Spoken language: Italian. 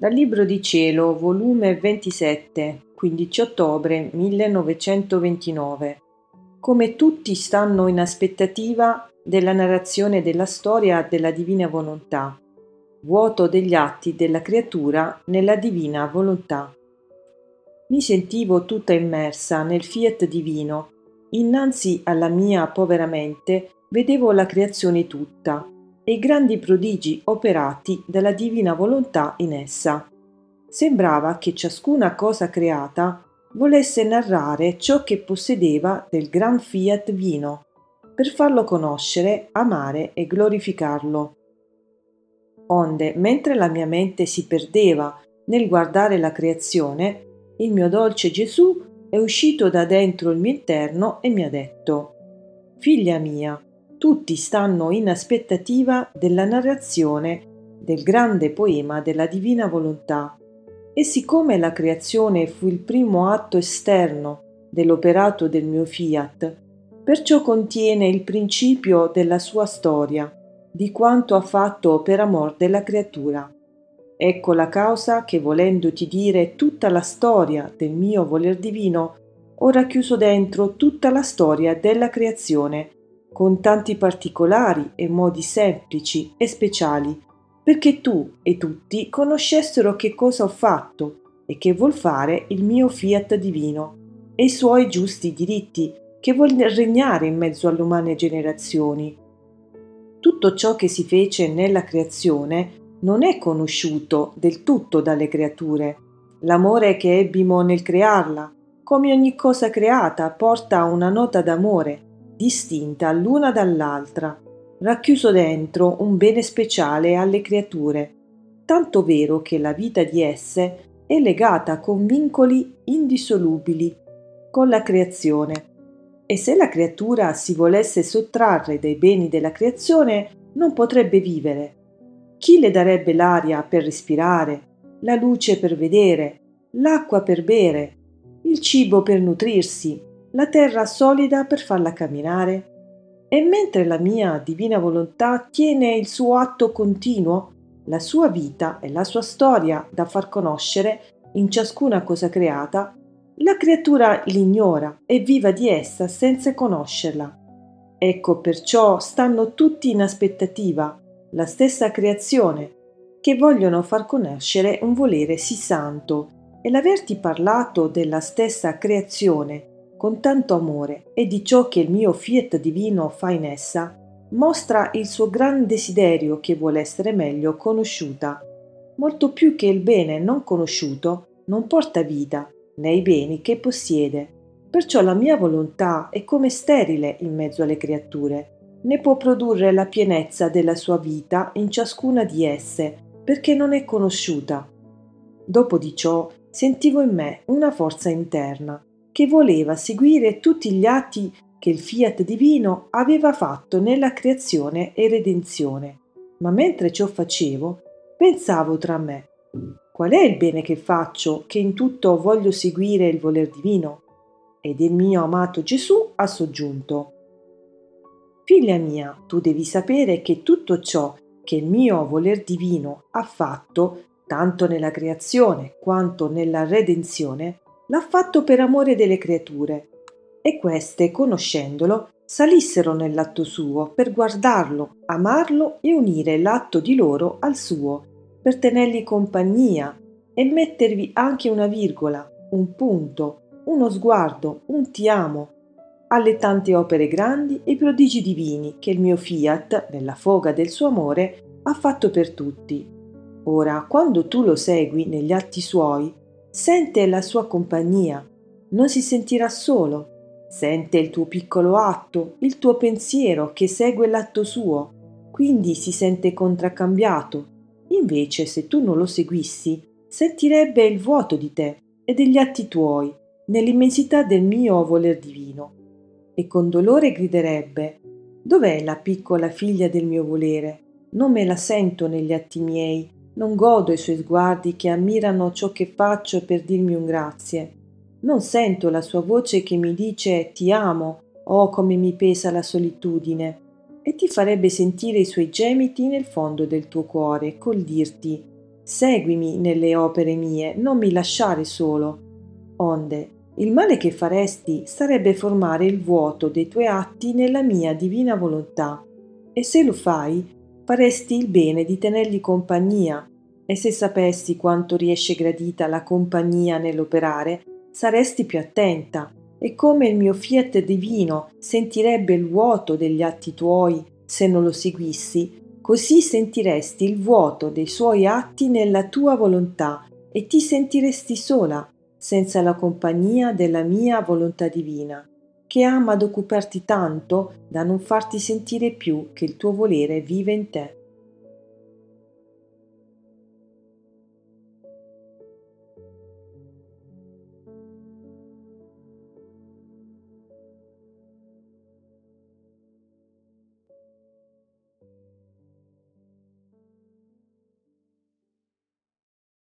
Dal Libro di Cielo, volume 27, 15 ottobre 1929. Come tutti stanno in aspettativa della narrazione della storia della divina volontà, vuoto degli atti della creatura nella divina volontà. Mi sentivo tutta immersa nel fiat divino, innanzi alla mia povera mente vedevo la creazione tutta e i grandi prodigi operati dalla divina volontà in essa. Sembrava che ciascuna cosa creata volesse narrare ciò che possedeva del gran fiat vino, per farlo conoscere, amare e glorificarlo. Onde, mentre la mia mente si perdeva nel guardare la creazione, il mio dolce Gesù è uscito da dentro il mio interno e mi ha detto Figlia mia, tutti stanno in aspettativa della narrazione del grande poema della divina volontà e siccome la creazione fu il primo atto esterno dell'operato del mio fiat, perciò contiene il principio della sua storia, di quanto ha fatto per amor della creatura. Ecco la causa che volendoti dire tutta la storia del mio voler divino, ho racchiuso dentro tutta la storia della creazione con tanti particolari e modi semplici e speciali, perché tu e tutti conoscessero che cosa ho fatto e che vuol fare il mio fiat divino e i suoi giusti diritti che vuol regnare in mezzo alle umane generazioni. Tutto ciò che si fece nella creazione non è conosciuto del tutto dalle creature. L'amore che ebbimo nel crearla, come ogni cosa creata, porta una nota d'amore distinta l'una dall'altra, racchiuso dentro un bene speciale alle creature, tanto vero che la vita di esse è legata con vincoli indissolubili con la creazione. E se la creatura si volesse sottrarre dai beni della creazione, non potrebbe vivere. Chi le darebbe l'aria per respirare, la luce per vedere, l'acqua per bere, il cibo per nutrirsi, la terra solida per farla camminare? E mentre la mia divina volontà tiene il suo atto continuo, la sua vita e la sua storia da far conoscere in ciascuna cosa creata, la creatura l'ignora e viva di essa senza conoscerla. Ecco perciò stanno tutti in aspettativa, la stessa creazione, che vogliono far conoscere un volere sì santo, e l'averti parlato della stessa creazione con tanto amore e di ciò che il mio fiat divino fa in essa, mostra il suo gran desiderio che vuole essere meglio conosciuta, molto più che il bene non conosciuto non porta vita né i beni che possiede. Perciò la mia volontà è come sterile in mezzo alle creature, né può produrre la pienezza della sua vita in ciascuna di esse, perché non è conosciuta. Dopo di ciò sentivo in me una forza interna che voleva seguire tutti gli atti che il fiat divino aveva fatto nella creazione e redenzione. Ma mentre ciò facevo, pensavo tra me, qual è il bene che faccio che in tutto voglio seguire il voler divino? Ed il mio amato Gesù ha soggiunto, Figlia mia, tu devi sapere che tutto ciò che il mio voler divino ha fatto, tanto nella creazione quanto nella redenzione, l'ha fatto per amore delle creature, e queste, conoscendolo, salissero nell'atto suo per guardarlo, amarlo e unire l'atto di loro al suo, per tenergli compagnia e mettervi anche una virgola, un punto, uno sguardo, un ti amo, alle tante opere grandi e prodigi divini che il mio fiat, nella foga del suo amore, ha fatto per tutti. Ora, quando tu lo segui negli atti suoi, Sente la sua compagnia, non si sentirà solo. Sente il tuo piccolo atto, il tuo pensiero che segue l'atto suo, quindi si sente contraccambiato. Invece, se tu non lo seguissi, sentirebbe il vuoto di te e degli atti tuoi, nell'immensità del mio voler divino. E con dolore griderebbe: Dov'è la piccola figlia del mio volere? Non me la sento negli atti miei, non godo i suoi sguardi che ammirano ciò che faccio per dirmi un grazie. Non sento la sua voce che mi dice ti amo, oh come mi pesa la solitudine, e ti farebbe sentire i suoi gemiti nel fondo del tuo cuore, col dirti seguimi nelle opere mie, non mi lasciare solo. Onde, il male che faresti sarebbe formare il vuoto dei tuoi atti nella mia divina volontà, e se lo fai, faresti il bene di tenergli compagnia, e se sapessi quanto riesce gradita la compagnia nell'operare, saresti più attenta, e come il mio fiat divino sentirebbe il vuoto degli atti tuoi se non lo seguissi, Così sentiresti il vuoto dei suoi atti nella tua volontà e ti sentiresti sola, senza la compagnia della mia volontà divina, che ama ad occuparti tanto da non farti sentire più che il tuo volere vive in te.